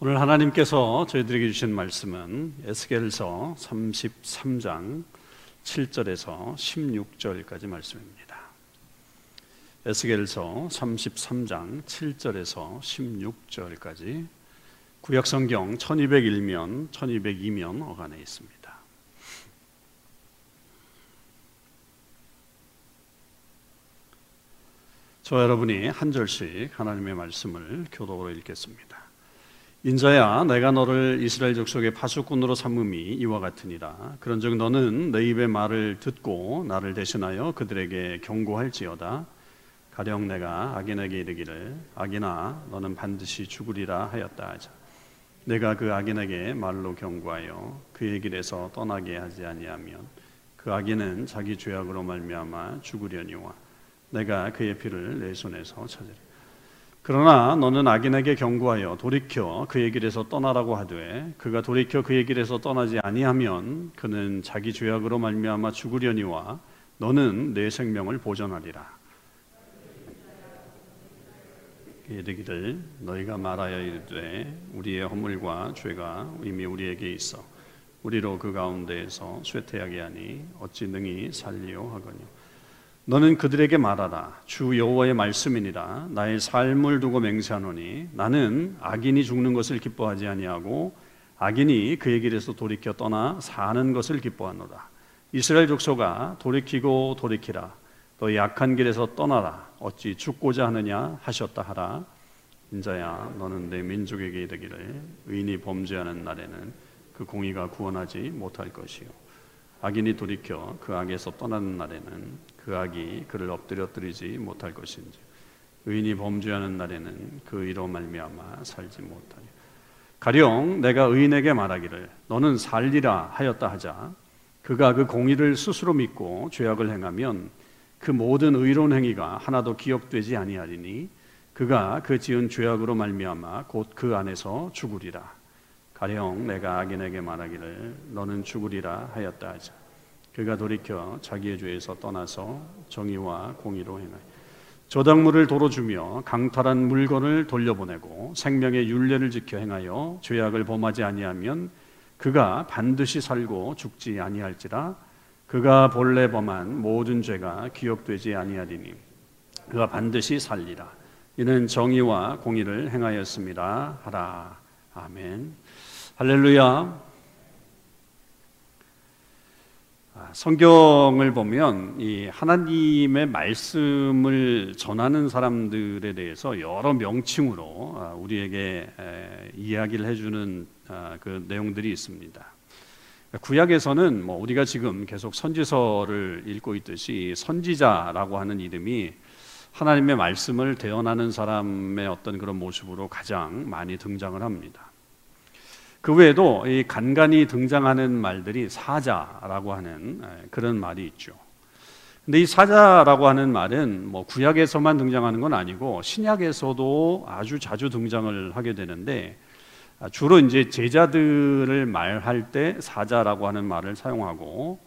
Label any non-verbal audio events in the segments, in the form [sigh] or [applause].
오늘 하나님께서 저희들에게 주신 말씀은 에스겔서 33장 7절에서 16절까지 말씀입니다. 에스겔서 33장 7절에서 16절까지 구약 성경 1201면 1202면 어간에 있습니다. 저 여러분이 한 절씩 하나님의 말씀을 교독으로 읽겠습니다. 인자야 내가 너를 이스라엘 족속의 파수꾼으로 삼음이 이와 같으니라. 그런즉 너는 내 입의 말을 듣고 나를 대신하여 그들에게 경고할지어다. 가령 내가 악인에게 이르기를 악인아 너는 반드시 죽으리라 하였다 하자. 내가 그 악인에게 말로 경고하여 그의 길에서 떠나게 하지 아니하면 그 악인은 자기 죄악으로 말미암아 죽으려니와 내가 그의 피를 내 손에서 찾으리. 그러나 너는 악인에게 경고하여 돌이켜 그의 길에서 떠나라고 하되 그가 돌이켜 그의 길에서 떠나지 아니하면 그는 자기 죄악으로 말미암아 죽으려니와 너는 내 생명을 보존하리라. 이르기를 너희가 말하여 이르되 우리의 허물과 죄가 이미 우리에게 있어 우리로 그 가운데에서 쇠퇴하게 하니 어찌 능히 살리요 하거니와 너는 그들에게 말하라. 주 여호와의 말씀이니라. 나의 삶을 두고 맹세하노니 나는 악인이 죽는 것을 기뻐하지 아니하고 악인이 그의 길에서 돌이켜 떠나 사는 것을 기뻐하노라. 이스라엘 족속아 돌이키고 돌이키라. 너 약한 길에서 떠나라. 어찌 죽고자 하느냐 하셨다 하라. 인자야 너는 내 민족에게 이르기를 의인이 범죄하는 날에는 그 공의가 구원하지 못할 것이요. 악인이 돌이켜 그 악에서 떠나는 날에는 그 악이 그를 엎드려뜨리지 못할 것인지 의인이 범죄하는 날에는 그 의로 말미암아 살지 못하니 가령 내가 의인에게 말하기를 너는 살리라 하였다 하자 그가 그 공의를 스스로 믿고 죄악을 행하면 그 모든 의로운 행위가 하나도 기억되지 아니하리니 그가 그 지은 죄악으로 말미암아 곧 그 안에서 죽으리라. 가령 내가 악인에게 말하기를 너는 죽으리라 하였다 하자 그가 돌이켜 자기의 죄에서 떠나서 정의와 공의로 행하여 저당물을 도로 주며 강탈한 물건을 돌려보내고 생명의 윤례를 지켜 행하여 죄악을 범하지 아니하면 그가 반드시 살고 죽지 아니할지라 그가 본래 범한 모든 죄가 기억되지 아니하리니 그가 반드시 살리라. 이는 정의와 공의를 행하였습니다. 하라. 아멘. 할렐루야 아, 성경을 보면 이 하나님의 말씀을 전하는 사람들에 대해서 여러 명칭으로 아, 우리에게 이야기를 해주는 아, 그 내용들이 있습니다. 구약에서는 뭐 우리가 지금 계속 선지서를 읽고 있듯이 선지자라고 하는 이름이 하나님의 말씀을 대언하는 사람의 어떤 그런 모습으로 가장 많이 등장을 합니다. 그 외에도 이 간간히 등장하는 말들이 사자라고 하는 그런 말이 있죠. 근데 이 사자라고 하는 말은 뭐 구약에서만 등장하는 건 아니고 신약에서도 아주 자주 등장을 하게 되는데 아, 주로 이제 제자들을 말할 때 사자라고 하는 말을 사용하고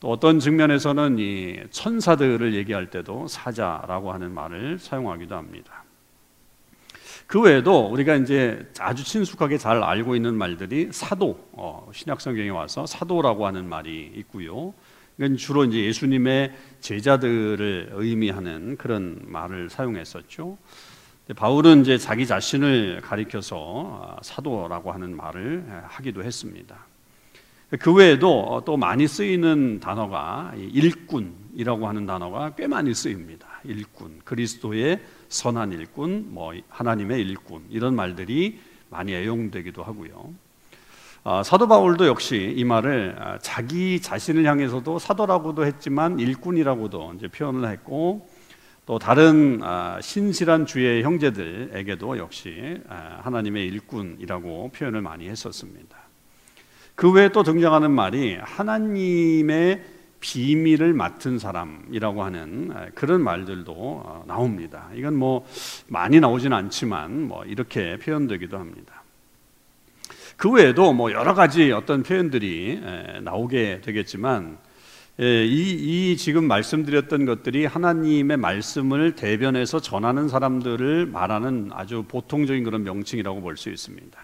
또 어떤 측면에서는 이 천사들을 얘기할 때도 사자라고 하는 말을 사용하기도 합니다. 그 외에도 우리가 이제 아주 친숙하게 잘 알고 있는 말들이 사도, 어, 신약 성경에 와서 사도라고 하는 말이 있고요. 이건 주로 이제 예수님의 제자들을 의미하는 그런 말을 사용했었죠. 바울은 이제 자기 자신을 가리켜서 아, 사도라고 하는 말을 하기도 했습니다. 그 외에도 또 많이 쓰이는 단어가 일꾼이라고 하는 단어가 꽤 많이 쓰입니다. 일꾼, 그리스도의 선한 일꾼, 뭐 하나님의 일꾼 이런 말들이 많이 애용되기도 하고요. 아, 사도 바울도 역시 이 말을 아, 자기 자신을 향해서도 사도라고도 했지만 일꾼이라고도 이제 표현을 했고 또 다른 아, 신실한 주의 형제들에게도 역시 아, 하나님의 일꾼이라고 표현을 많이 했었습니다. 그 외에 또 등장하는 말이 하나님의 비밀을 맡은 사람이라고 하는 그런 말들도 어, 나옵니다. 이건 뭐 많이 나오진 않지만 뭐 이렇게 표현되기도 합니다. 그 외에도 뭐 여러 가지 어떤 표현들이 나오게 되겠지만 이, 이 지금 말씀드렸던 것들이 하나님의 말씀을 대변해서 전하는 사람들을 말하는 아주 보통적인 그런 명칭이라고 볼 수 있습니다.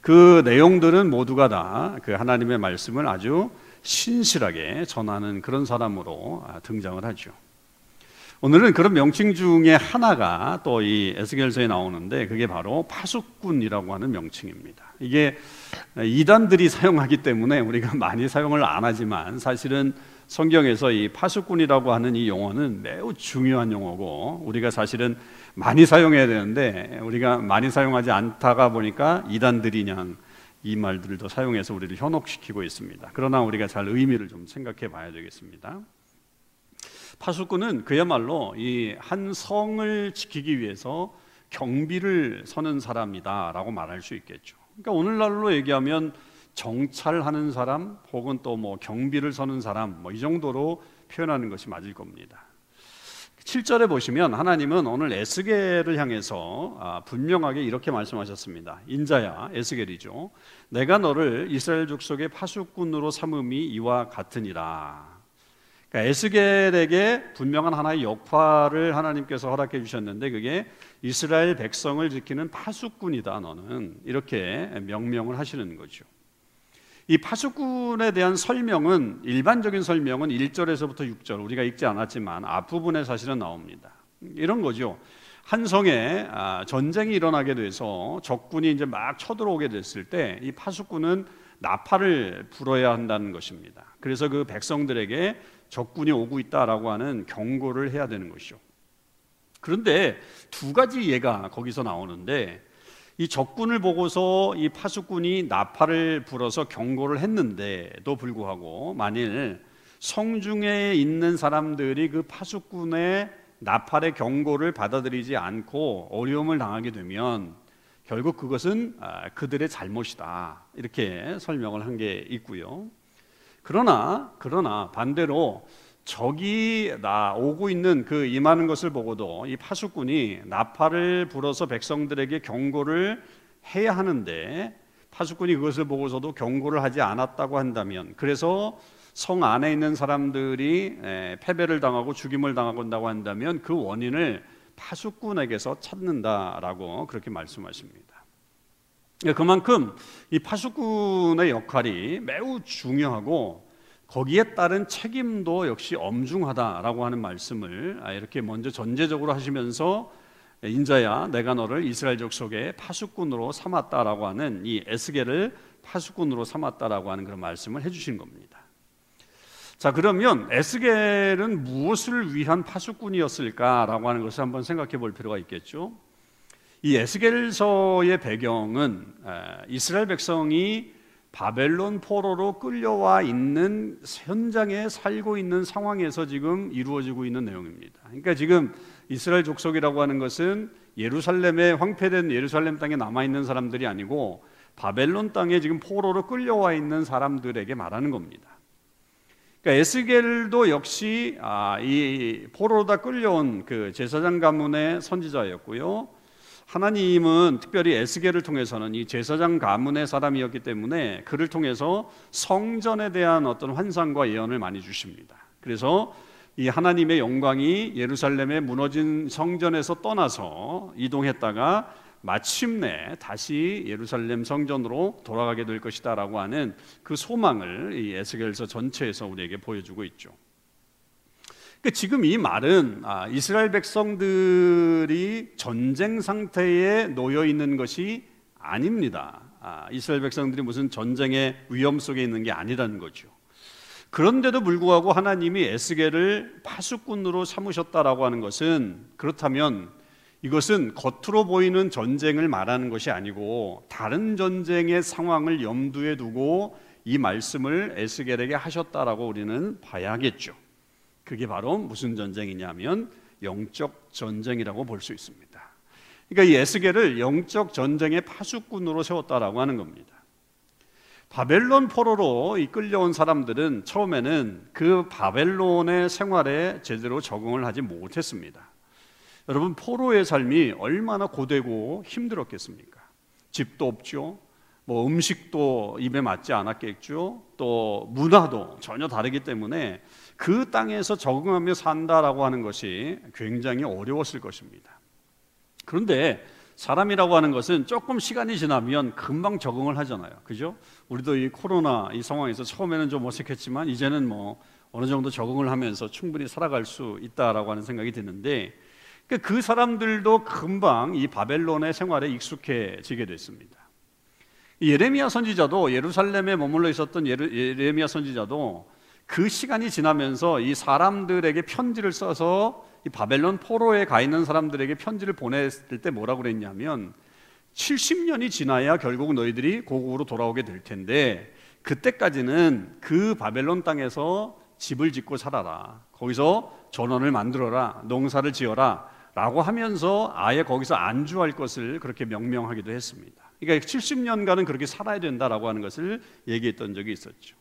그 내용들은 모두가 다 그 하나님의 말씀을 아주 신실하게 전하는 그런 사람으로 아, 등장을 하죠. 오늘은 그런 명칭 중에 하나가 또 이 에스겔서에 나오는데 그게 바로 파수꾼이라고 하는 명칭입니다. 이게 이단들이 사용하기 때문에 우리가 [laughs] 많이 사용을 안 하지만 사실은 성경에서 이 파수꾼이라고 하는 이 용어는 매우 중요한 용어고 우리가 사실은 많이 사용해야 되는데 우리가 많이 사용하지 않다가 보니까 이단들이 그냥 이 말들도 사용해서 우리를 현혹시키고 있습니다. 그러나 우리가 잘 의미를 좀 생각해 봐야 되겠습니다. 파수꾼은 그야말로 이 한 성을 지키기 위해서 경비를 서는 사람이다라고 말할 수 있겠죠. 그러니까 오늘날로 얘기하면 정찰하는 사람 혹은 또 뭐 경비를 서는 사람 뭐 이 정도로 표현하는 것이 맞을 겁니다. 7절에 보시면 하나님은 오늘 에스겔을 향해서 아, 분명하게 이렇게 말씀하셨습니다. 인자야 에스겔이죠. 내가 너를 이스라엘 족속의 파수꾼으로 삼음이 이와 같으니라. 그러니까 에스겔에게 분명한 하나의 역할을 하나님께서 허락해 주셨는데 그게 이스라엘 백성을 지키는 파수꾼이다 너는 이렇게 명명을 하시는 거죠. 이 파수꾼에 대한 설명은 일반적인 설명은 1절에서부터 6절 우리가 읽지 않았지만 앞부분에 사실은 나옵니다. 이런 거죠. 한 성에 아, 전쟁이 일어나게 돼서 적군이 이제 막 쳐들어오게 됐을 때 이 파수꾼은 나팔을 불어야 한다는 것입니다. 그래서 그 백성들에게 적군이 오고 있다라고 하는 경고를 해야 되는 것이죠. 그런데 두 가지 예가 거기서 나오는데 이 적군을 보고서 이 파수꾼이 나팔을 불어서 경고를 했는데도 불구하고 만일 성중에 있는 사람들이 그 파수꾼의 나팔의 경고를 받아들이지 않고 어려움을 당하게 되면 결국 그것은 아, 그들의 잘못이다 이렇게 설명을 한 게 있고요. 그러나 그러나 반대로 적이 나 오고 있는 그 임하는 것을 보고도 이 파수꾼이 나팔을 불어서 백성들에게 경고를 해야 하는데 파수꾼이 그것을 보고서도 경고를 하지 않았다고 한다면 그래서 성 안에 있는 사람들이 패배를 당하고 죽임을 당하고 한다면 그 원인을 파수꾼에게서 찾는다라고 그렇게 말씀하십니다. 그만큼 이 파수꾼의 역할이 매우 중요하고 거기에 따른 책임도 역시 엄중하다라고 하는 말씀을 아, 이렇게 먼저 전제적으로 하시면서 인자야 내가 너를 이스라엘 족속의 파수꾼으로 삼았다라고 하는 이 에스겔을 파수꾼으로 삼았다라고 하는 그런 말씀을 해주신 겁니다. 자 그러면 에스겔은 무엇을 위한 파수꾼이었을까라고 하는 것을 한번 생각해 볼 필요가 있겠죠. 이 에스겔서의 배경은 이스라엘 백성이 바벨론 포로로 끌려와 있는 현장에 살고 있는 상황에서 지금 이루어지고 있는 내용입니다. 그러니까 지금 이스라엘 족속이라고 하는 것은 예루살렘에 황폐된 예루살렘 땅에 남아 있는 사람들이 아니고 바벨론 땅에 지금 포로로 끌려와 있는 사람들에게 말하는 겁니다. 그러니까 에스겔도 역시 아, 이 포로로다 끌려온 그 제사장 가문의 선지자였고요. 하나님은 특별히 에스겔을 통해서는 이 제사장 가문의 사람이었기 때문에 그를 통해서 성전에 대한 어떤 환상과 예언을 많이 주십니다. 그래서 이 하나님의 영광이 예루살렘의 무너진 성전에서 떠나서 이동했다가 마침내 다시 예루살렘 성전으로 돌아가게 될 것이다라고 하는 그 소망을 이 에스겔서 전체에서 우리에게 보여주고 있죠. 그러니까 지금 이 말은 아, 이스라엘 백성들이 전쟁 상태에 놓여 있는 것이 아닙니다. 아, 이스라엘 백성들이 무슨 전쟁의 위험 속에 있는 게 아니라는 거죠. 그런데도 불구하고 하나님이 에스겔을 파수꾼으로 삼으셨다라고 하는 것은 그렇다면 이것은 겉으로 보이는 전쟁을 말하는 것이 아니고 다른 전쟁의 상황을 염두에 두고 이 말씀을 에스겔에게 하셨다라고 우리는 봐야겠죠. 그게 바로 무슨 전쟁이냐면 영적 전쟁이라고 볼 수 있습니다. 그러니까 이 에스겔을 영적 전쟁의 파수꾼으로 세웠다라고 하는 겁니다. 바벨론 포로로 이끌려온 사람들은 처음에는 그 바벨론의 생활에 제대로 적응을 하지 못했습니다. 여러분 포로의 삶이 얼마나 고되고 힘들었겠습니까? 집도 없죠. 뭐 음식도 입에 맞지 않았겠죠. 또 문화도 전혀 다르기 때문에 그 땅에서 적응하며 산다라고 하는 것이 굉장히 어려웠을 것입니다. 그런데 사람이라고 하는 것은 조금 시간이 지나면 금방 적응을 하잖아요. 그죠? 우리도 이 코로나 이 상황에서 처음에는 좀 어색했지만 이제는 뭐 어느 정도 적응을 하면서 충분히 살아갈 수 있다라고 하는 생각이 드는데 그 사람들도 금방 이 바벨론의 생활에 익숙해지게 됐습니다. 예레미야 선지자도 예루살렘에 머물러 있었던 예레미야 선지자도 그 시간이 지나면서 이 사람들에게 편지를 써서 이 바벨론 포로에 가 있는 사람들에게 편지를 보냈을 때 뭐라고 그랬냐면 70년이 지나야 결국 너희들이 고국으로 돌아오게 될 텐데 그때까지는 그 바벨론 땅에서 집을 짓고 살아라. 거기서 전원을 만들어라. 농사를 지어라. 라고 하면서 아예 거기서 안주할 것을 그렇게 명명하기도 했습니다. 그러니까 70년간은 그렇게 살아야 된다라고 하는 것을 얘기했던 적이 있었죠.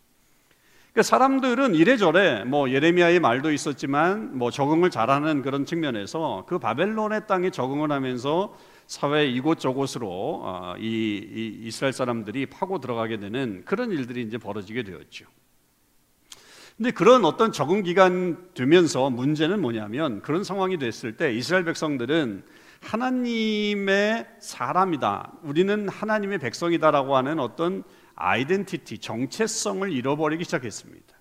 그러니까 사람들은 이래저래 뭐 예레미야의 말도 있었지만 뭐 적응을 잘하는 그런 측면에서 그 바벨론의 땅에 적응을 하면서 사회 이곳저곳으로 어, 이, 이스라엘 사람들이 파고 들어가게 되는 그런 일들이 이제 벌어지게 되었죠. 근데 그런 어떤 적응 기간 되면서 문제는 뭐냐면 그런 상황이 됐을 때 이스라엘 백성들은 하나님의 사람이다. 우리는 하나님의 백성이다라고 하는 어떤 아이덴티티, 정체성을 잃어버리기 시작했습니다.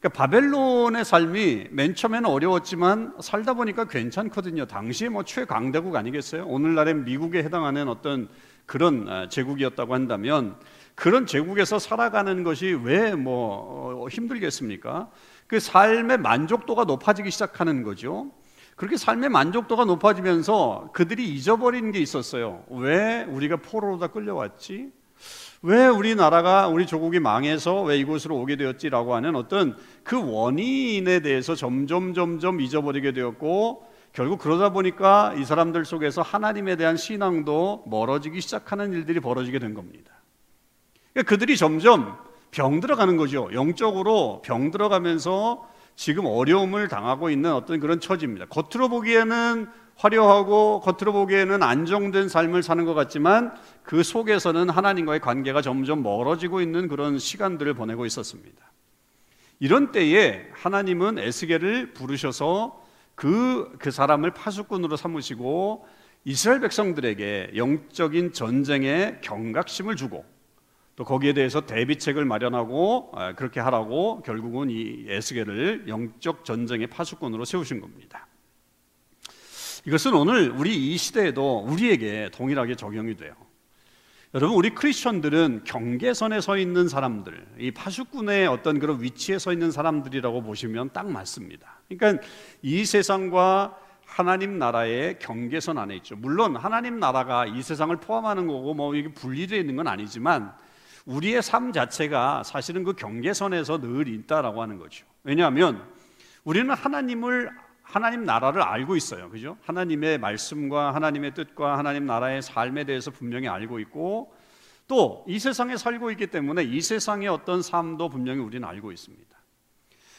그러니까 바벨론의 삶이 맨 처음에는 어려웠지만 살다 보니까 괜찮거든요. 당시에 뭐 최강대국 아니겠어요? 오늘날의 미국에 해당하는 어떤 그런 아, 제국이었다고 한다면 그런 제국에서 살아가는 것이 왜뭐 어, 힘들겠습니까? 그 삶의 만족도가 높아지기 시작하는 거죠. 그렇게 삶의 만족도가 높아지면서 그들이 잊어버린 게 있었어요. 왜 우리가 포로로다 끌려왔지? 왜 우리나라가 우리 조국이 망해서 왜 이곳으로 오게 되었지라고 하는 어떤 그 원인에 대해서 점점 점점 잊어버리게 되었고 결국 그러다 보니까 이 사람들 속에서 하나님에 대한 신앙도 멀어지기 시작하는 일들이 벌어지게 된 겁니다. 그러니까 그들이 점점 병 들어가는 거죠. 영적으로 병 들어가면서 지금 어려움을 당하고 있는 어떤 그런 처지입니다. 겉으로 보기에는 화려하고 겉으로 보기에는 안정된 삶을 사는 것 같지만 그 속에서는 하나님과의 관계가 점점 멀어지고 있는 그런 시간들을 보내고 있었습니다. 이런 때에 하나님은 에스겔을 부르셔서 그, 그 사람을 파수꾼으로 삼으시고 이스라엘 백성들에게 영적인 전쟁에 경각심을 주고 또 거기에 대해서 대비책을 마련하고 아, 그렇게 하라고 결국은 이 에스겔을 영적 전쟁의 파수꾼으로 세우신 겁니다. 이것은 오늘 우리 이 시대에도 우리에게 동일하게 적용이 돼요. 여러분 우리 크리스천들은 경계선에 서 있는 사람들, 이 파수꾼의 어떤 그런 위치에 서 있는 사람들이라고 보시면 딱 맞습니다. 그러니까 이 세상과 하나님 나라의 경계선 안에 있죠. 물론 하나님 나라가 이 세상을 포함하는 거고 뭐 이게 분리되어 있는 건 아니지만 우리의 삶 자체가 사실은 그 경계선에서 늘 있다라고 하는 거죠. 왜냐하면 우리는 하나님을 하나님 나라를 알고 있어요. 그죠? 하나님의 말씀과 하나님의 뜻과 하나님 나라의 삶에 대해서 분명히 알고 있고 또 이 세상에 살고 있기 때문에 이 세상의 어떤 삶도 분명히 우리는 알고 있습니다.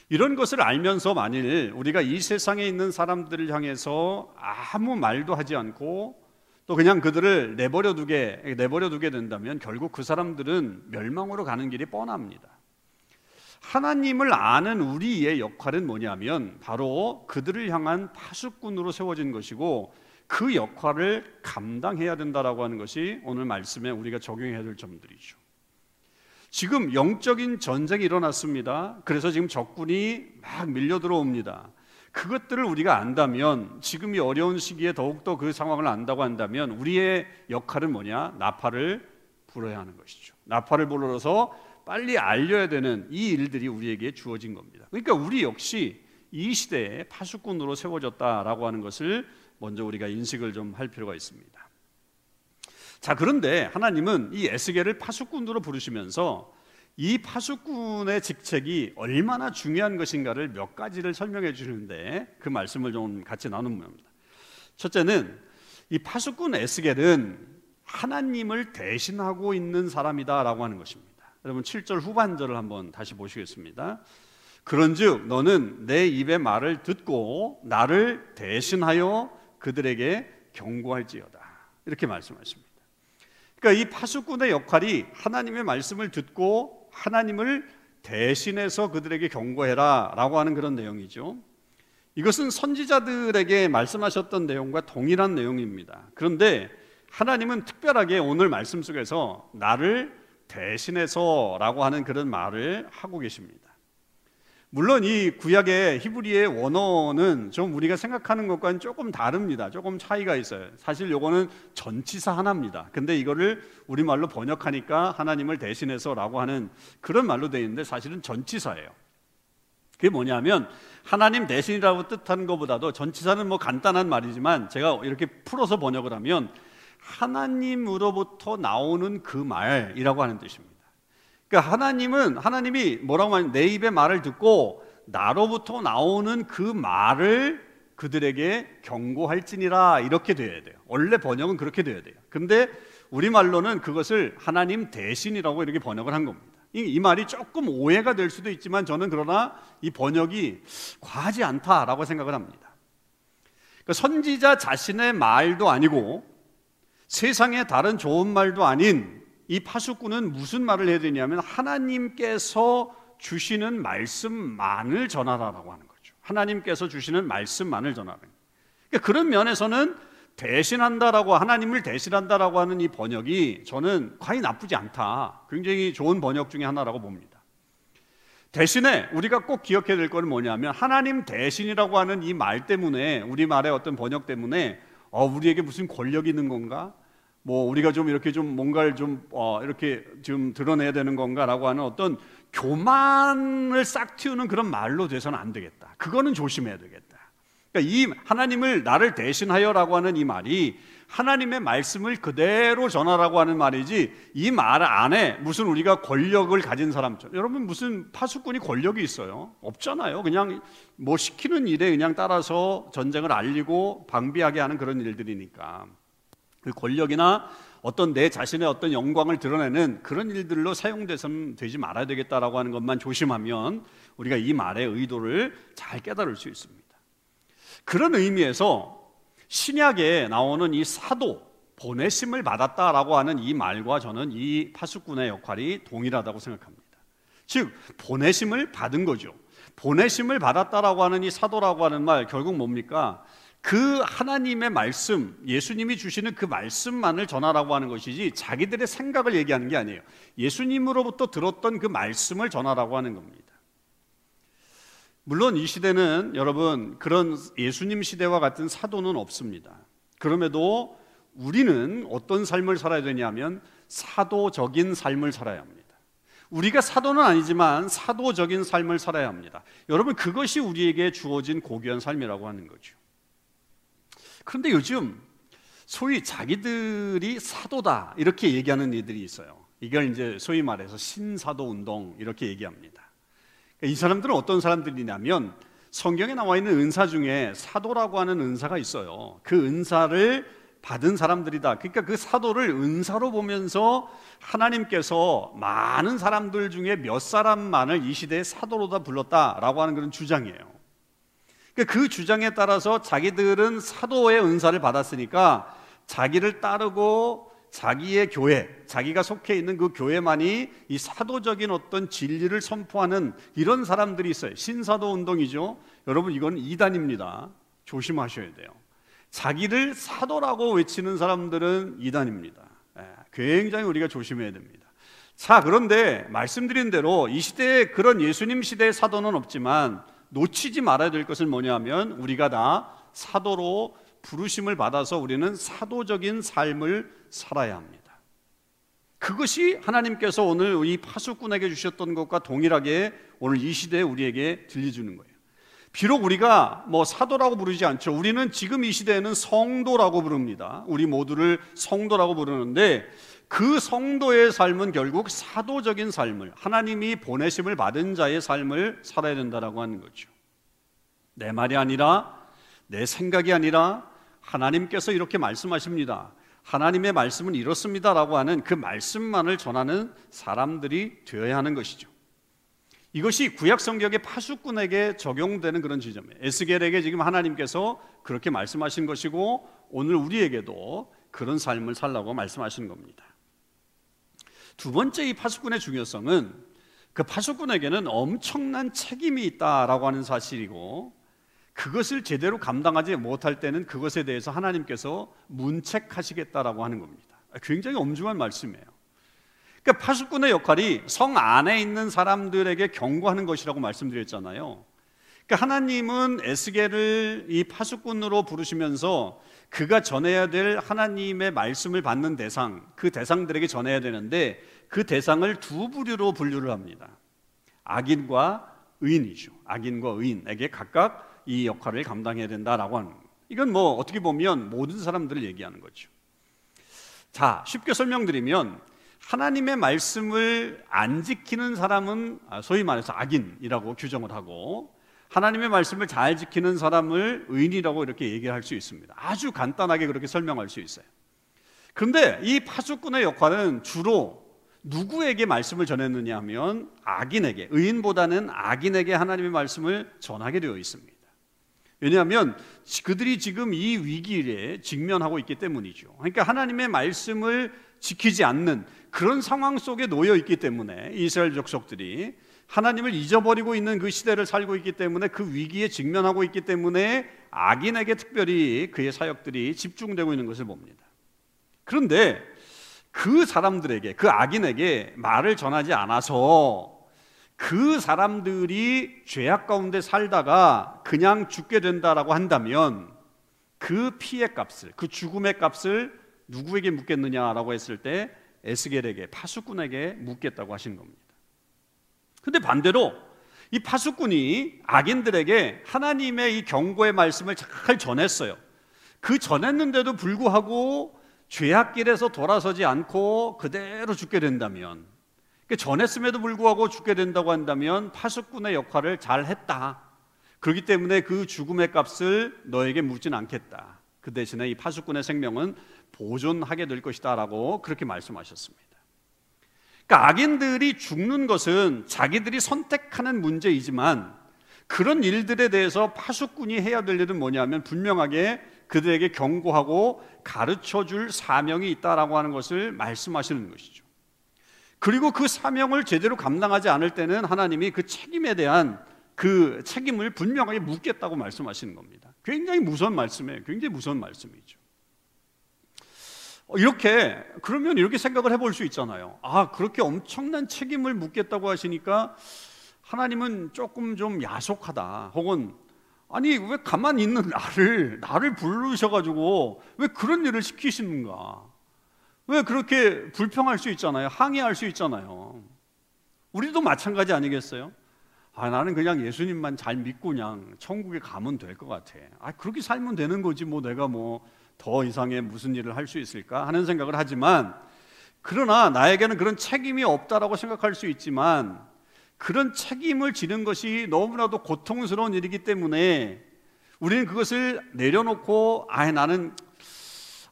이런 것을 알면서 만일 우리가 이 세상에 있는 사람들을 향해서 아무 말도 하지 않고 또 그냥 그들을 내버려 두게 내버려 두게 된다면 결국 그 사람들은 멸망으로 가는 길이 뻔합니다. 하나님을 아는 우리의 역할은 뭐냐면 바로 그들을 향한 파수꾼으로 세워진 것이고 그 역할을 감당해야 된다라고 하는 것이 오늘 말씀에 우리가 적용해야 될 점들이죠. 지금 영적인 전쟁이 일어났습니다. 그래서 지금 적군이 막 밀려 들어옵니다. 그것들을 우리가 안다면 지금 이 어려운 시기에 더욱더 그 상황을 안다고 한다면 우리의 역할은 뭐냐? 나팔을 불어야 하는 것이죠. 나팔을 불러서 빨리 알려야 되는 이 일들이 우리에게 주어진 겁니다. 그러니까 우리 역시 이 시대에 파수꾼으로 세워졌다라고 하는 것을 먼저 우리가 인식을 좀 할 필요가 있습니다. 자, 그런데 하나님은 이 에스겔을 파수꾼으로 부르시면서 이 파수꾼의 직책이 얼마나 중요한 것인가를 몇 가지를 설명해 주시는데 그 말씀을 좀 같이 나누면 니다 첫째는 이 파수꾼 에스겔은 하나님을 대신하고 있는 사람이다라고 하는 것입니다. 여러분 7절 후반절을 한번 다시 보시겠습니다. 그런즉 너는 내 입의 말을 듣고 나를 대신하여 그들에게 경고할지어다. 이렇게 말씀하십니다. 그러니까 이 파수꾼의 역할이 하나님의 말씀을 듣고 하나님을 대신해서 그들에게 경고해라 라고 하는 그런 내용이죠. 이것은 선지자들에게 말씀하셨던 내용과 동일한 내용입니다. 그런데 하나님은 특별하게 오늘 말씀 속에서 나를 대신해서라고 하는 그런 말을 하고 계십니다. 물론 이 구약의 히브리의 원어는 좀 우리가 생각하는 것과는 조금 다릅니다. 조금 차이가 있어요. 사실 요거는 전치사 하나입니다. 근데 이거를 우리말로 번역하니까 하나님을 대신해서라고 하는 그런 말로 되어 있는데 사실은 전치사예요. 그게 뭐냐면 하나님 대신이라고 뜻하는 것보다도 전치사는 뭐 간단한 말이지만 제가 이렇게 풀어서 번역을 하면 하나님으로부터 나오는 그 말이라고 하는 뜻입니다. 그러니까 하나님은 하나님이 뭐라고 하냐면 내 입의 말을 듣고 나로부터 나오는 그 말을 그들에게 경고할지니라 이렇게 돼야 돼요. 원래 번역은 그렇게 돼야 돼요. 근데 우리말로는 그것을 하나님 대신이라고 이렇게 번역을 한 겁니다. 이, 이 말이 조금 오해가 될 수도 있지만 저는 그러나 이 번역이 과하지 않다라고 생각을 합니다. 그러니까 선지자 자신의 말도 아니고 세상의 다른 좋은 말도 아닌 이 파수꾼은 무슨 말을 해야 되냐면 하나님께서 주시는 말씀만을 전하라라고 하는 거죠. 하나님께서 주시는 말씀만을 전하는. 그러니까 그런 면에서는 대신한다라고 하나님을 대신한다라고 하는 이 번역이 저는 과히 나쁘지 않다. 굉장히 좋은 번역 중에 하나라고 봅니다. 대신에 우리가 꼭 기억해야 될 것은 뭐냐면 하나님 대신이라고 하는 이 말 때문에 우리 말의 어떤 번역 때문에 어, 우리에게 무슨 권력이 있는 건가? 뭐 우리가 좀 이렇게 좀 뭔가를 좀 어, 이렇게 좀 드러내야 되는 건가라고 하는 어떤 교만을 싹 틔우는 그런 말로 돼서는 안 되겠다. 그거는 조심해야 되겠다. 그러니까 이 하나님을 나를 대신하여라고 하는 이 말이 하나님의 말씀을 그대로 전하라고 하는 말이지 이 말 안에 무슨 우리가 권력을 가진 사람처럼 여러분 무슨 파수꾼이 권력이 있어요? 없잖아요. 그냥 뭐 시키는 일에 그냥 따라서 전쟁을 알리고 방비하게 하는 그런 일들이니까. 그 권력이나 어떤 내 자신의 어떤 영광을 드러내는 그런 일들로 사용돼서는 되지 말아야 되겠다라고 하는 것만 조심하면 우리가 이 말의 의도를 잘 깨달을 수 있습니다. 그런 의미에서 신약에 나오는 이 사도 보내심을 받았다라고 하는 이 말과 저는 이 파수꾼의 역할이 동일하다고 생각합니다. 즉 보내심을 받은 거죠. 보내심을 받았다라고 하는 이 사도라고 하는 말 결국 뭡니까? 그 하나님의 말씀, 예수님이 주시는 그 말씀만을 전하라고 하는 것이지 자기들의 생각을 얘기하는 게 아니에요. 예수님으로부터 들었던 그 말씀을 전하라고 하는 겁니다. 물론 이 시대는 여러분 그런 예수님 시대와 같은 사도는 없습니다. 그럼에도 우리는 어떤 삶을 살아야 되냐면 사도적인 삶을 살아야 합니다. 우리가 사도는 아니지만 사도적인 삶을 살아야 합니다. 여러분 그것이 우리에게 주어진 고귀한 삶이라고 하는 거죠. 그런데 요즘 소위 자기들이 사도다 이렇게 얘기하는 이들이 있어요. 이걸 이제 소위 말해서 신사도 운동 이렇게 얘기합니다. 그러니까 이 사람들은 어떤 사람들이냐면 성경에 나와 있는 은사 중에 사도라고 하는 은사가 있어요. 그 은사를 받은 사람들이다. 그러니까 그 사도를 은사로 보면서 하나님께서 많은 사람들 중에 몇 사람만을 이 시대에 사도로다 불렀다라고 하는 그런 주장이에요. 그러니까 그 주장에 따라서 자기들은 사도의 은사를 받았으니까 자기를 따르고 자기의 교회, 자기가 속해 있는 그 교회만이 이 사도적인 어떤 진리를 선포하는 이런 사람들이 있어요. 신사도 운동이죠. 여러분 이건 이단입니다. 조심하셔야 돼요. 자기를 사도라고 외치는 사람들은 이단입니다. 예, 굉장히 우리가 조심해야 됩니다. 자, 그런데 말씀드린 대로 이 시대에 그런 예수님 시대의 사도는 없지만 놓치지 말아야 될 것은 뭐냐면 우리가 다 사도로 부르심을 받아서 우리는 사도적인 삶을 살아야 합니다. 그것이 하나님께서 오늘 이 파수꾼에게 주셨던 것과 동일하게 오늘 이 시대에 우리에게 들려주는 거예요. 비록 우리가 뭐 사도라고 부르지 않죠. 우리는 지금 이 시대에는 성도라고 부릅니다. 우리 모두를 성도라고 부르는데 그 성도의 삶은 결국 사도적인 삶을 하나님이 보내심을 받은 자의 삶을 살아야 된다라고 하는 거죠. 내 말이 아니라 내 생각이 아니라 하나님께서 이렇게 말씀하십니다. 하나님의 말씀은 이렇습니다라고 하는 그 말씀만을 전하는 사람들이 되어야 하는 것이죠. 이것이 구약 성경의 파수꾼에게 적용되는 그런 지점이에요. 에스겔에게 지금 하나님께서 그렇게 말씀하신 것이고 오늘 우리에게도 그런 삶을 살라고 말씀하시는 겁니다. 두 번째 이 파수꾼의 중요성은 그 파수꾼에게는 엄청난 책임이 있다라고 하는 사실이고 그것을 제대로 감당하지 못할 때는 그것에 대해서 하나님께서 문책하시겠다라고 하는 겁니다. 굉장히 엄중한 말씀이에요. 그러니까 파수꾼의 역할이 성 안에 있는 사람들에게 경고하는 것이라고 말씀드렸잖아요. 그러니까 하나님은 에스겔을 이 파수꾼으로 부르시면서 그가 전해야 될 하나님의 말씀을 받는 대상, 그 대상들에게 전해야 되는데 그 대상을 두 부류로 분류를 합니다. 악인과 의인이죠. 악인과 의인에게 각각 이 역할을 감당해야 된다라고 하는. 이건 뭐 어떻게 보면 모든 사람들을 얘기하는 거죠. 자, 쉽게 설명드리면 하나님의 말씀을 안 지키는 사람은 소위 말해서 악인이라고 규정을 하고 하나님의 말씀을 잘 지키는 사람을 의인이라고 이렇게 얘기할 수 있습니다. 아주 간단하게 그렇게 설명할 수 있어요. 그런데 이 파수꾼의 역할은 주로 누구에게 말씀을 전했느냐 하면 악인에게, 의인보다는 악인에게 하나님의 말씀을 전하게 되어 있습니다. 왜냐하면 그들이 지금 이 위기에 직면하고 있기 때문이죠. 그러니까 하나님의 말씀을 지키지 않는 그런 상황 속에 놓여 있기 때문에 이스라엘 족속들이 하나님을 잊어버리고 있는 그 시대를 살고 있기 때문에 그 위기에 직면하고 있기 때문에 악인에게 특별히 그의 사역들이 집중되고 있는 것을 봅니다. 그런데 그 사람들에게, 그 악인에게 말을 전하지 않아서 그 사람들이 죄악 가운데 살다가 그냥 죽게 된다라고 한다면 그 피해 값을, 그 죽음의 값을 누구에게 묻겠느냐라고 했을 때 에스겔에게, 파수꾼에게 묻겠다고 하신 겁니다. 근데 반대로 이 파수꾼이 악인들에게 하나님의 이 경고의 말씀을 잘 전했어요. 그 전했는데도 불구하고 죄악길에서 돌아서지 않고 그대로 죽게 된다면, 그러니까 전했음에도 불구하고 죽게 된다고 한다면 파수꾼의 역할을 잘 했다. 그렇기 때문에 그 죽음의 값을 너에게 묻진 않겠다. 그 대신에 이 파수꾼의 생명은 보존하게 될 것이다라고 그렇게 말씀하셨습니다. 그러니까 악인들이 죽는 것은 자기들이 선택하는 문제이지만 그런 일들에 대해서 파수꾼이 해야 될 일은 뭐냐면 분명하게 그들에게 경고하고 가르쳐 줄 사명이 있다라고 하는 것을 말씀하시는 것이죠. 그리고 그 사명을 제대로 감당하지 않을 때는 하나님이 그 책임에 대한 그 책임을 분명하게 묻겠다고 말씀하시는 겁니다. 굉장히 무서운 말씀이에요. 굉장히 무서운 말씀이죠. 어, 이렇게 그러면 이렇게 생각을 해볼 수 있잖아요. 아 그렇게 엄청난 책임을 묻겠다고 하시니까 하나님은 조금 좀 야속하다. 혹은 아니 왜 가만히 있는 나를 나를 부르셔가지고 왜 그런 일을 시키시는가? 왜 그렇게 불평할 수 있잖아요. 항의할 수 있잖아요. 우리도 마찬가지 아니겠어요? 아 나는 그냥 예수님만 잘 믿고 그냥 천국에 가면 될 것 같아. 아 그렇게 살면 되는 거지 뭐 내가 뭐 더 이상의 무슨 일을 할 수 있을까 하는 생각을 하지만 그러나 나에게는 그런 책임이 없다라고 생각할 수 있지만 그런 책임을 지는 것이 너무나도 고통스러운 일이기 때문에 우리는 그것을 내려놓고 아 나는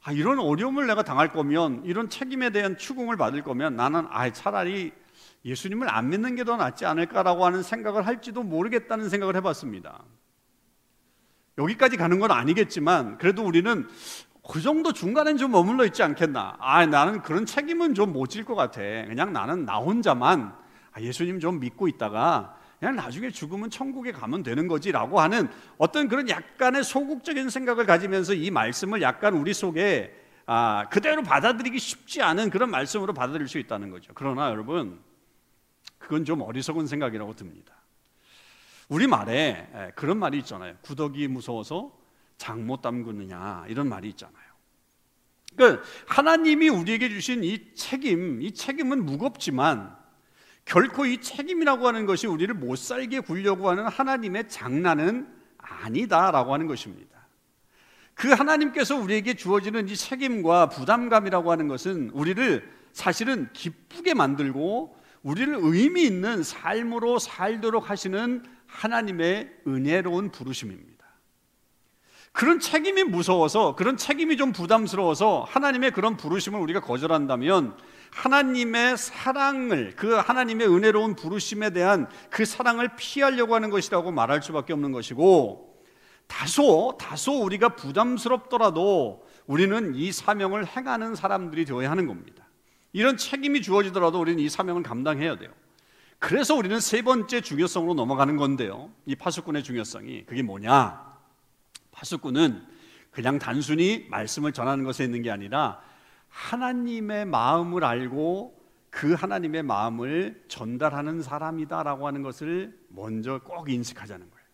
아, 이런 어려움을 내가 당할 거면 이런 책임에 대한 추궁을 받을 거면 나는 아 차라리 예수님을 안 믿는 게 더 낫지 않을까라고 하는 생각을 할지도 모르겠다는 생각을 해봤습니다. 여기까지 가는 건 아니겠지만 그래도 우리는 그 정도 중간엔 좀 머물러 있지 않겠나. 아, 나는 그런 책임은 좀 못 질 것 같아. 그냥 나는 나 혼자만 아, 예수님 좀 믿고 있다가 그냥 나중에 죽으면 천국에 가면 되는 거지라고 하는 어떤 그런 약간의 소극적인 생각을 가지면서 이 말씀을 약간 우리 속에 아, 그대로 받아들이기 쉽지 않은 그런 말씀으로 받아들일 수 있다는 거죠. 그러나 여러분, 그건 좀 어리석은 생각이라고 듭니다. 우리 말에 그런 말이 있잖아요. 구더기 무서워서 장 못 담그느냐 이런 말이 있잖아요. 그러니까 하나님이 우리에게 주신 이 책임, 이 책임은 무겁지만 결코 이 책임이라고 하는 것이 우리를 못 살게 굴려고 하는 하나님의 장난은 아니다라고 하는 것입니다. 그 하나님께서 우리에게 주어지는 이 책임과 부담감이라고 하는 것은 우리를 사실은 기쁘게 만들고 우리를 의미 있는 삶으로 살도록 하시는 하나님의 은혜로운 부르심입니다. 그런 책임이 무서워서 그런 책임이 좀 부담스러워서 하나님의 그런 부르심을 우리가 거절한다면 하나님의 사랑을 그 하나님의 은혜로운 부르심에 대한 그 사랑을 피하려고 하는 것이라고 말할 수밖에 없는 것이고 다소 다소 우리가 부담스럽더라도 우리는 이 사명을 행하는 사람들이 되어야 하는 겁니다. 이런 책임이 주어지더라도 우리는 이 사명을 감당해야 돼요. 그래서 우리는 세 번째 중요성으로 넘어가는 건데요. 이 파수꾼의 중요성이 그게 뭐냐? 파수꾼은 그냥 단순히 말씀을 전하는 것에 있는 게 아니라 하나님의 마음을 알고 그 하나님의 마음을 전달하는 사람이다라고 하는 것을 먼저 꼭 인식하자는 거예요.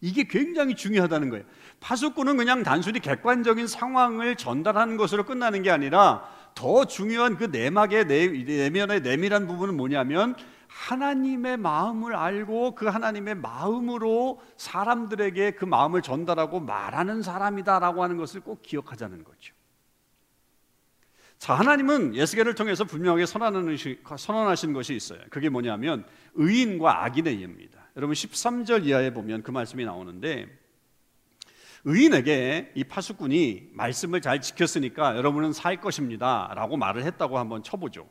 이게 굉장히 중요하다는 거예요. 파수꾼은 그냥 단순히 객관적인 상황을 전달하는 것으로 끝나는 게 아니라 더 중요한 그 내막의 내면의 내밀한 부분은 뭐냐면 하나님의 마음을 알고 그 하나님의 마음으로 사람들에게 그 마음을 전달하고 말하는 사람이다라고 하는 것을 꼭 기억하자는 거죠. 자, 하나님은 예수계를 통해서 분명하게 선언하신 것이 있어요. 그게 뭐냐면 의인과 악인의 예입니다. 여러분 13절 이하에 보면 그 말씀이 나오는데 의인에게 이 파수꾼이 말씀을 잘 지켰으니까 여러분은 살 것입니다. 라고 말을 했다고 한번 쳐보죠.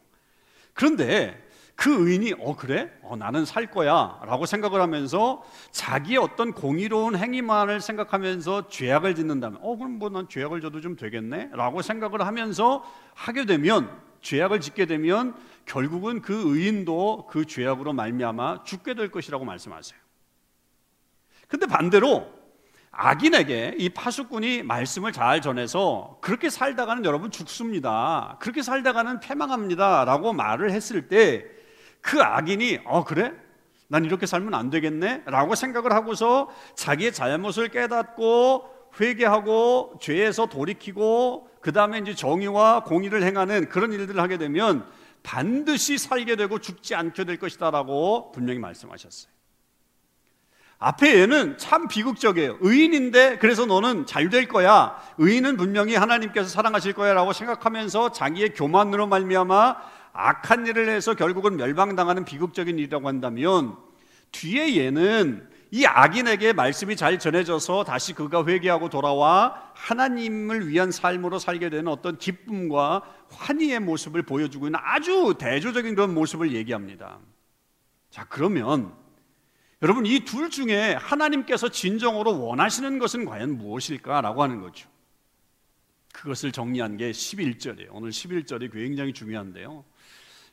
그런데 그 의인이 어 그래? 어 나는 살 거야라고 생각을 하면서 자기의 어떤 공의로운 행위만을 생각하면서 죄악을 짓는다면 어 그럼 뭐 난 죄악을 져도 좀 되겠네라고 생각을 하면서 하게 되면 죄악을 짓게 되면 결국은 그 의인도 그 죄악으로 말미암아 죽게 될 것이라고 말씀하세요. 근데 반대로 악인에게 이 파수꾼이 말씀을 잘 전해서 그렇게 살다가는 여러분 죽습니다. 그렇게 살다가는 패망합니다라고 말을 했을 때 그 악인이 어 그래? 난 이렇게 살면 안 되겠네? 라고 생각을 하고서 자기의 잘못을 깨닫고 회개하고 죄에서 돌이키고 그 다음에 이제 정의와 공의를 행하는 그런 일들을 하게 되면 반드시 살게 되고 죽지 않게 될 것이다라고 분명히 말씀하셨어요. 앞에 얘는 참 비극적이에요. 의인인데 그래서 너는 잘 될 거야. 의인은 분명히 하나님께서 사랑하실 거야라고 생각하면서 자기의 교만으로 말미암아 악한 일을 해서 결국은 멸망당하는 비극적인 일이라고 한다면 뒤에 얘는 이 악인에게 말씀이 잘 전해져서 다시 그가 회개하고 돌아와 하나님을 위한 삶으로 살게 되는 어떤 기쁨과 환희의 모습을 보여주고 있는 아주 대조적인 그런 모습을 얘기합니다. 자, 그러면 여러분 이 둘 중에 하나님께서 진정으로 원하시는 것은 과연 무엇일까라고 하는 거죠. 그것을 정리한 게 11절이에요. 오늘 11절이 굉장히 중요한데요.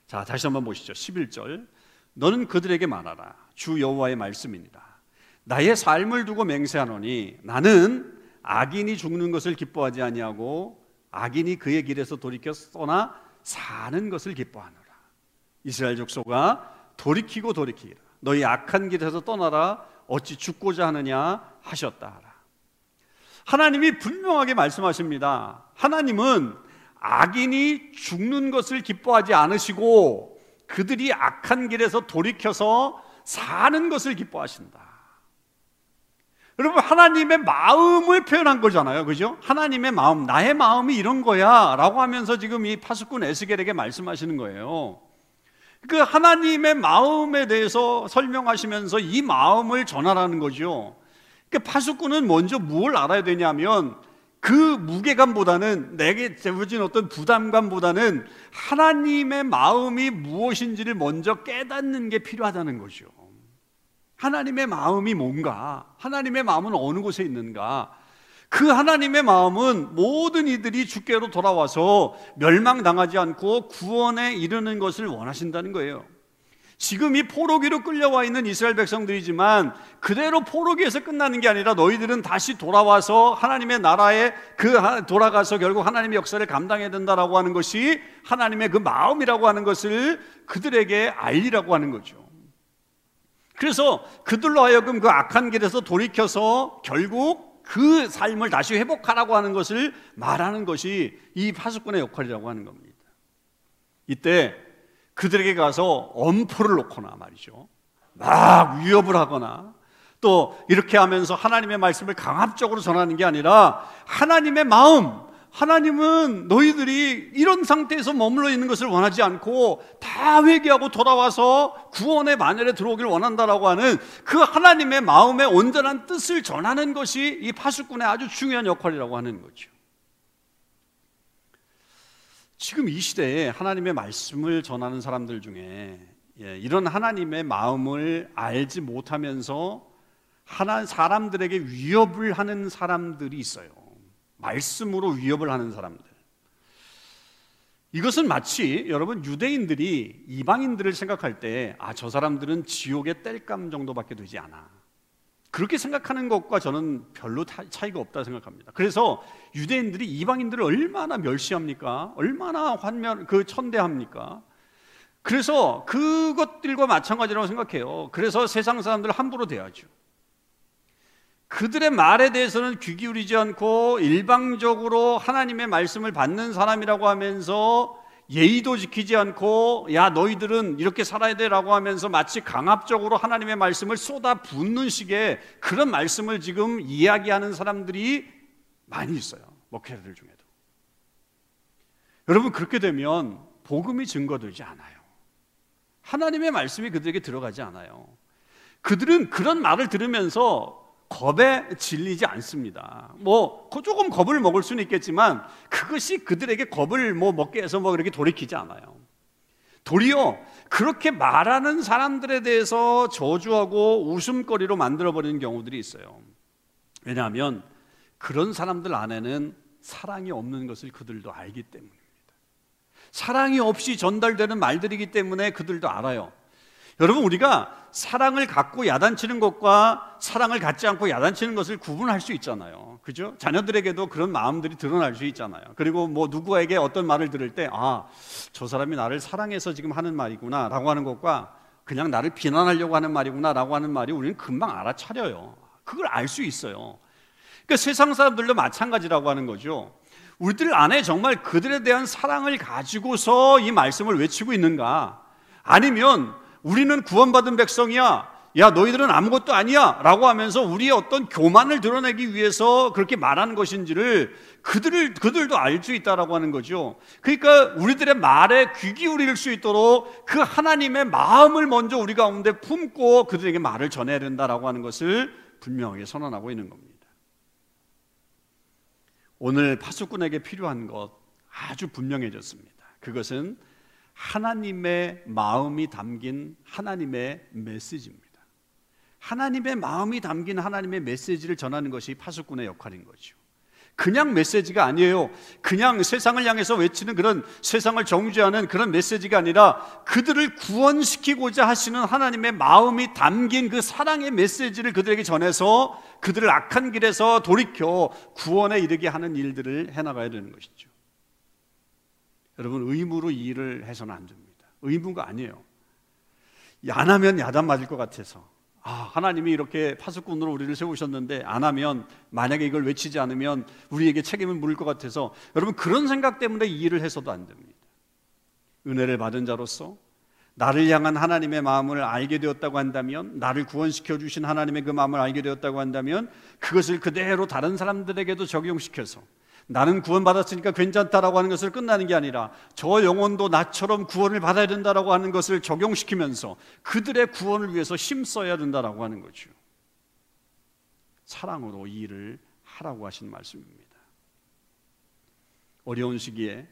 자, 다시 한번 보시죠. 11절. 너는 그들에게 말하라. 주 여호와의 말씀입니다. 나의 삶을 두고 맹세하노니 나는 악인이 죽는 것을 기뻐하지 아니하고 악인이 그의 길에서 돌이켜 떠나 사는 것을 기뻐하노라. 이스라엘 족속아 돌이키고 돌이키라. 너희 악한 길에서 떠나라. 어찌 죽고자 하느냐 하셨다. 하나님이 분명하게 말씀하십니다. 하나님은 악인이 죽는 것을 기뻐하지 않으시고 그들이 악한 길에서 돌이켜서 사는 것을 기뻐하신다. 여러분 하나님의 마음을 표현한 거잖아요. 그죠? 하나님의 마음, 나의 마음이 이런 거야라고 하면서 지금 이 파수꾼 에스겔에게 말씀하시는 거예요. 그 하나님의 마음에 대해서 설명하시면서 이 마음을 전하라는 거죠. 그 파수꾼은 먼저 뭘 알아야 되냐면 그 무게감보다는 내게 주어진 어떤 부담감보다는 하나님의 마음이 무엇인지를 먼저 깨닫는 게 필요하다는 거죠. 하나님의 마음이 뭔가, 하나님의 마음은 어느 곳에 있는가, 그 하나님의 마음은 모든 이들이 주께로 돌아와서 멸망당하지 않고 구원에 이르는 것을 원하신다는 거예요. 지금 이 포로기로 끌려와 있는 이스라엘 백성들이지만 그대로 포로기에서 끝나는 게 아니라 너희들은 다시 돌아와서 하나님의 나라에 그 돌아가서 결국 하나님의 역사를 감당해야 된다라고 하는 것이 하나님의 그 마음이라고 하는 것을 그들에게 알리라고 하는 거죠. 그래서 그들로 하여금 그 악한 길에서 돌이켜서 결국 그 삶을 다시 회복하라고 하는 것을 말하는 것이 이 파수꾼의 역할이라고 하는 겁니다. 이때 그들에게 가서 엄포를 놓거나 말이죠. 막 위협을 하거나 또 이렇게 하면서 하나님의 말씀을 강압적으로 전하는 게 아니라 하나님의 마음, 하나님은 너희들이 이런 상태에서 머물러 있는 것을 원하지 않고 다 회개하고 돌아와서 구원의 만열에 들어오길 원한다라고 하는 그 하나님의 마음의 온전한 뜻을 전하는 것이 이 파수꾼의 아주 중요한 역할이라고 하는 거죠. 지금 이 시대에 하나님의 말씀을 전하는 사람들 중에 예, 이런 하나님의 마음을 알지 못하면서 하나 사람들에게 위협을 하는 사람들이 있어요. 말씀으로 위협을 하는 사람들. 이것은 마치 여러분 유대인들이 이방인들을 생각할 때 아 저 사람들은 지옥의 땔감 정도밖에 되지 않아. 그렇게 생각하는 것과 저는 별로 차이가 없다 생각합니다. 그래서 유대인들이 이방인들을 얼마나 멸시합니까? 얼마나 환멸 그 천대합니까? 그래서 그것들과 마찬가지라고 생각해요. 그래서 세상 사람들을 함부로 대하죠. 그들의 말에 대해서는 귀 기울이지 않고 일방적으로 하나님의 말씀을 받는 사람이라고 하면서 예의도 지키지 않고 야 너희들은 이렇게 살아야 돼라고 하면서 마치 강압적으로 하나님의 말씀을 쏟아 붓는 식의 그런 말씀을 지금 이야기하는 사람들이 많이 있어요. 목회자들 중에도. 여러분 그렇게 되면 복음이 증거되지 않아요. 하나님의 말씀이 그들에게 들어가지 않아요. 그들은 그런 말을 들으면서 겁에 질리지 않습니다. 뭐 조금 겁을 먹을 수는 있겠지만 그것이 그들에게 겁을 뭐 먹게 해서 뭐 그렇게 돌이키지 않아요. 도리어 그렇게 말하는 사람들에 대해서 저주하고 웃음거리로 만들어 버리는 경우들이 있어요. 왜냐하면 그런 사람들 안에는 사랑이 없는 것을 그들도 알기 때문입니다. 사랑이 없이 전달되는 말들이기 때문에 그들도 알아요. 여러분 우리가 사랑을 갖고 야단치는 것과 사랑을 갖지 않고 야단치는 것을 구분할 수 있잖아요. 그죠? 자녀들에게도 그런 마음들이 드러날 수 있잖아요. 그리고 뭐 누구에게 어떤 말을 들을 때 아, 저 사람이 나를 사랑해서 지금 하는 말이구나라고 하는 것과 그냥 나를 비난하려고 하는 말이구나라고 하는 말이 우리는 금방 알아차려요. 그걸 알 수 있어요. 그러니까 세상 사람들도 마찬가지라고 하는 거죠. 우리들 안에 정말 그들에 대한 사랑을 가지고서 이 말씀을 외치고 있는가? 아니면 우리는 구원받은 백성이야. 야, 너희들은 아무것도 아니야. 라고 하면서 우리의 어떤 교만을 드러내기 위해서 그렇게 말하는 것인지를 그들을, 그들도 알 수 있다라고 하는 거죠. 그러니까 우리들의 말에 귀 기울일 수 있도록 그 하나님의 마음을 먼저 우리 가운데 품고 그들에게 말을 전해야 된다라고 하는 것을 분명하게 선언하고 있는 겁니다. 오늘 파수꾼에게 필요한 것 아주 분명해졌습니다. 그것은 하나님의 마음이 담긴 하나님의 메시지입니다. 하나님의 마음이 담긴 하나님의 메시지를 전하는 것이 파수꾼의 역할인 거죠. 그냥 메시지가 아니에요. 그냥 세상을 향해서 외치는 그런 세상을 정죄하는 그런 메시지가 아니라 그들을 구원시키고자 하시는 하나님의 마음이 담긴 그 사랑의 메시지를 그들에게 전해서 그들을 악한 길에서 돌이켜 구원에 이르게 하는 일들을 해나가야 되는 것이죠. 여러분 의무로 일을 해서는 안 됩니다. 의무가 아니에요. 안 하면 야단 맞을 것 같아서 아, 하나님이 이렇게 파수꾼으로 우리를 세우셨는데 안 하면 만약에 이걸 외치지 않으면 우리에게 책임을 물을 것 같아서 여러분 그런 생각 때문에 이 일을 해서도 안 됩니다. 은혜를 받은 자로서 나를 향한 하나님의 마음을 알게 되었다고 한다면 나를 구원시켜 주신 하나님의 그 마음을 알게 되었다고 한다면 그것을 그대로 다른 사람들에게도 적용시켜서 나는 구원받았으니까 괜찮다라고 하는 것을 끝나는 게 아니라 저 영혼도 나처럼 구원을 받아야 된다라고 하는 것을 적용시키면서 그들의 구원을 위해서 힘써야 된다라고 하는 거죠. 사랑으로 이 일을 하라고 하신 말씀입니다. 어려운 시기에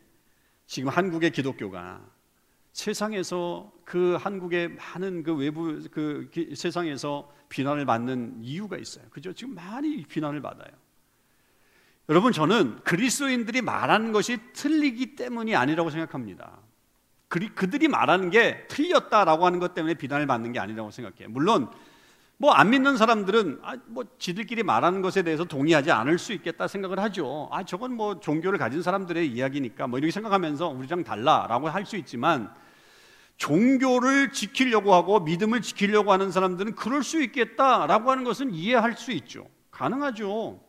지금 한국의 기독교가 세상에서 그 한국의 많은 그 외부 그 세상에서 비난을 받는 이유가 있어요. 그죠? 지금 많이 비난을 받아요. 여러분 저는 그리스도인들이 말하는 것이 틀리기 때문이 아니라고 생각합니다. 그들이 말하는 게 틀렸다라고 하는 것 때문에 비난을 받는 게 아니라고 생각해요. 물론 뭐 안 믿는 사람들은 아, 뭐 지들끼리 말하는 것에 대해서 동의하지 않을 수 있겠다 생각을 하죠. 아 저건 뭐 종교를 가진 사람들의 이야기니까 뭐 이렇게 생각하면서 우리랑 달라라고 할 수 있지만 종교를 지키려고 하고 믿음을 지키려고 하는 사람들은 그럴 수 있겠다라고 하는 것은 이해할 수 있죠. 가능하죠.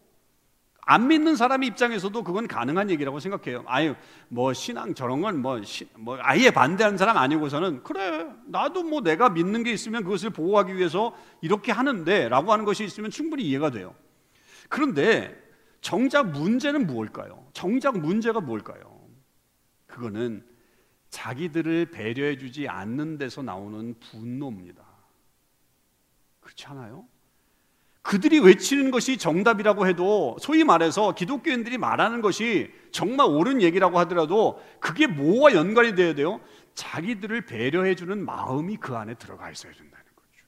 안 믿는 사람 입장에서도 그건 가능한 얘기라고 생각해요. 아유, 뭐 신앙 저런 건뭐 뭐 아예 반대하는 사람 아니고서는 그래 나도 뭐 내가 믿는 게 있으면 그것을 보호하기 위해서 이렇게 하는데라고 하는 것이 있으면 충분히 이해가 돼요. 그런데 정작 문제는 무엇일까요? 정작 문제가 뭘까요? 그거는 자기들을 배려해 주지 않는 데서 나오는 분노입니다. 그렇지 않아요? 그들이 외치는 것이 정답이라고 해도 소위 말해서 기독교인들이 말하는 것이 정말 옳은 얘기라고 하더라도 그게 뭐와 연관이 되어야 돼요? 자기들을 배려해 주는 마음이 그 안에 들어가 있어야 된다는 거죠.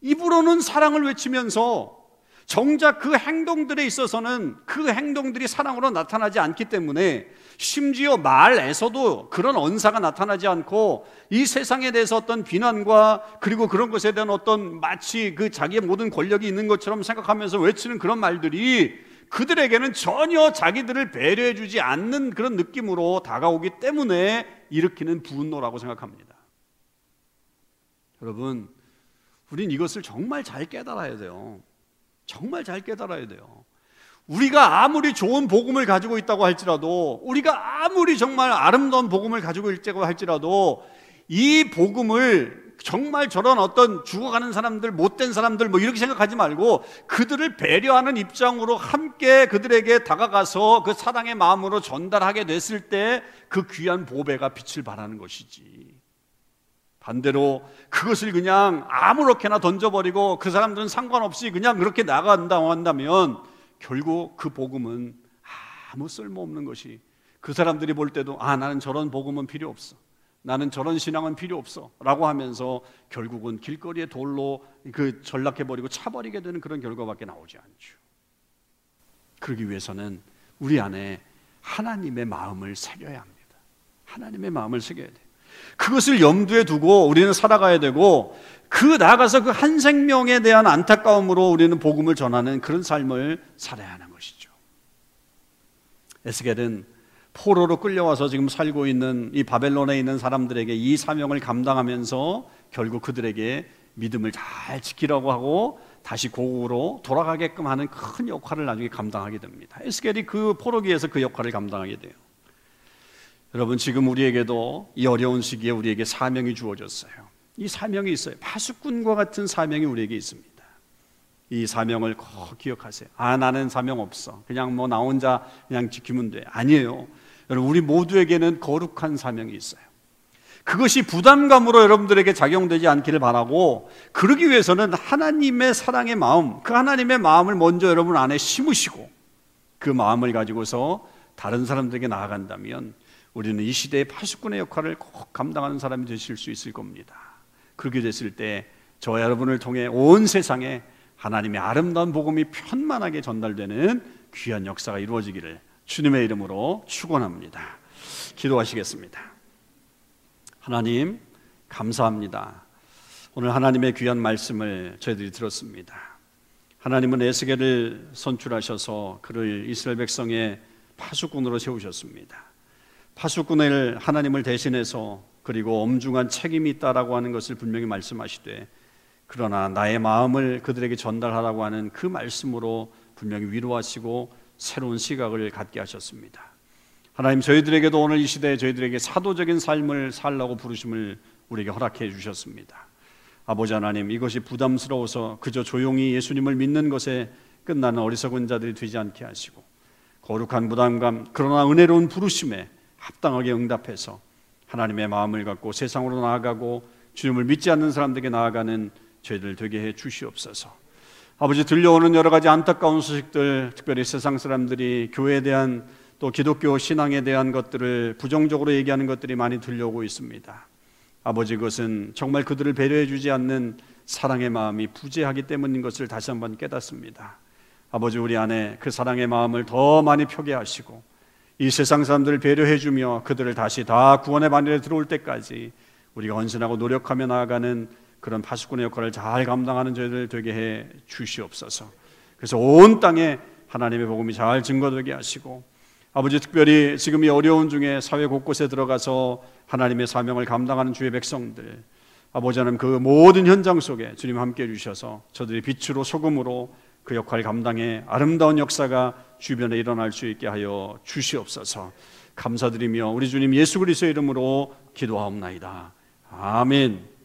입으로는 사랑을 외치면서 정작 그 행동들에 있어서는 그 행동들이 사랑으로 나타나지 않기 때문에 심지어 말에서도 그런 언사가 나타나지 않고 이 세상에 대해서 어떤 비난과 그리고 그런 것에 대한 어떤 마치 그 자기의 모든 권력이 있는 것처럼 생각하면서 외치는 그런 말들이 그들에게는 전혀 자기들을 배려해 주지 않는 그런 느낌으로 다가오기 때문에 일으키는 분노라고 생각합니다. 여러분, 우린 이것을 정말 잘 깨달아야 돼요. 정말 잘 깨달아야 돼요. 우리가 아무리 좋은 복음을 가지고 있다고 할지라도, 우리가 아무리 정말 아름다운 복음을 가지고 있다고 할지라도, 이 복음을 정말 저런 어떤 죽어가는 사람들, 못된 사람들, 뭐 이렇게 생각하지 말고, 그들을 배려하는 입장으로 함께 그들에게 다가가서 그 사랑의 마음으로 전달하게 됐을 때, 그 귀한 보배가 빛을 발하는 것이지. 반대로 그것을 그냥 아무렇게나 던져버리고 그 사람들은 상관없이 그냥 그렇게 나간다고 한다면 결국 그 복음은 아무 쓸모없는 것이 그 사람들이 볼 때도 아 나는 저런 복음은 필요 없어. 나는 저런 신앙은 필요 없어. 라고 하면서 결국은 길거리에 돌로 그 전락해버리고 차버리게 되는 그런 결과밖에 나오지 않죠. 그러기 위해서는 우리 안에 하나님의 마음을 새겨야 합니다. 하나님의 마음을 새겨야 돼요 그것을 염두에 두고 우리는 살아가야 되고 그 나아가서 그 한 생명에 대한 안타까움으로 우리는 복음을 전하는 그런 삶을 살아야 하는 것이죠. 에스겔은 포로로 끌려와서 지금 살고 있는 이 바벨론에 있는 사람들에게 이 사명을 감당하면서 결국 그들에게 믿음을 잘 지키라고 하고 다시 고국으로 돌아가게끔 하는 큰 역할을 나중에 감당하게 됩니다. 에스겔이 그 포로기에서 그 역할을 감당하게 돼요. 여러분 지금 우리에게도 이 어려운 시기에 우리에게 사명이 주어졌어요. 이 사명이 있어요. 파수꾼과 같은 사명이 우리에게 있습니다. 이 사명을 꼭 기억하세요. 아 나는 사명 없어. 그냥 뭐 나 혼자 그냥 지키면 돼. 아니에요. 여러분 우리 모두에게는 거룩한 사명이 있어요. 그것이 부담감으로 여러분들에게 작용되지 않기를 바라고 그러기 위해서는 하나님의 사랑의 마음, 그 하나님의 마음을 먼저 여러분 안에 심으시고 그 마음을 가지고서 다른 사람들에게 나아간다면 우리는 이 시대의 파수꾼의 역할을 꼭 감당하는 사람이 되실 수 있을 겁니다. 그렇게 됐을 때 저와 여러분을 통해 온 세상에 하나님의 아름다운 복음이 편만하게 전달되는 귀한 역사가 이루어지기를 주님의 이름으로 축원합니다. 기도하시겠습니다. 하나님 감사합니다. 오늘 하나님의 귀한 말씀을 저희들이 들었습니다. 하나님은 에스겔을 선출하셔서 그를 이스라엘 백성의 파수꾼으로 세우셨습니다. 파수꾼을 하나님을 대신해서 그리고 엄중한 책임이 있다라고 하는 것을 분명히 말씀하시되 그러나 나의 마음을 그들에게 전달하라고 하는 그 말씀으로 분명히 위로하시고 새로운 시각을 갖게 하셨습니다. 하나님 저희들에게도 오늘 이 시대에 저희들에게 사도적인 삶을 살라고 부르심을 우리에게 허락해 주셨습니다. 아버지 하나님 이것이 부담스러워서 그저 조용히 예수님을 믿는 것에 끝나는 어리석은 자들이 되지 않게 하시고 거룩한 부담감 그러나 은혜로운 부르심에 합당하게 응답해서 하나님의 마음을 갖고 세상으로 나아가고 주님을 믿지 않는 사람들에게 나아가는 죄들 되게 해 주시옵소서. 아버지 들려오는 여러 가지 안타까운 소식들, 특별히 세상 사람들이 교회에 대한 또 기독교 신앙에 대한 것들을 부정적으로 얘기하는 것들이 많이 들려오고 있습니다. 아버지 그것은 정말 그들을 배려해 주지 않는 사랑의 마음이 부재하기 때문인 것을 다시 한번 깨닫습니다. 아버지 우리 안에 그 사랑의 마음을 더 많이 펴게 하시고 이 세상 사람들을 배려해 주며 그들을 다시 다 구원의 반열에 들어올 때까지 우리가 헌신하고 노력하며 나아가는 그런 파수꾼의 역할을 잘 감당하는 저희들 되게 해 주시옵소서. 그래서 온 땅에 하나님의 복음이 잘 증거되게 하시고 아버지 특별히 지금 이 어려운 중에 사회 곳곳에 들어가서 하나님의 사명을 감당하는 주의 백성들 아버지 하나님 그 모든 현장 속에 주님 함께 해 주셔서 저들이 빛으로 소금으로 그 역할 감당해 아름다운 역사가 주변에 일어날 수 있게 하여 주시옵소서. 감사드리며 우리 주님 예수 그리스도의 이름으로 기도하옵나이다. 아멘.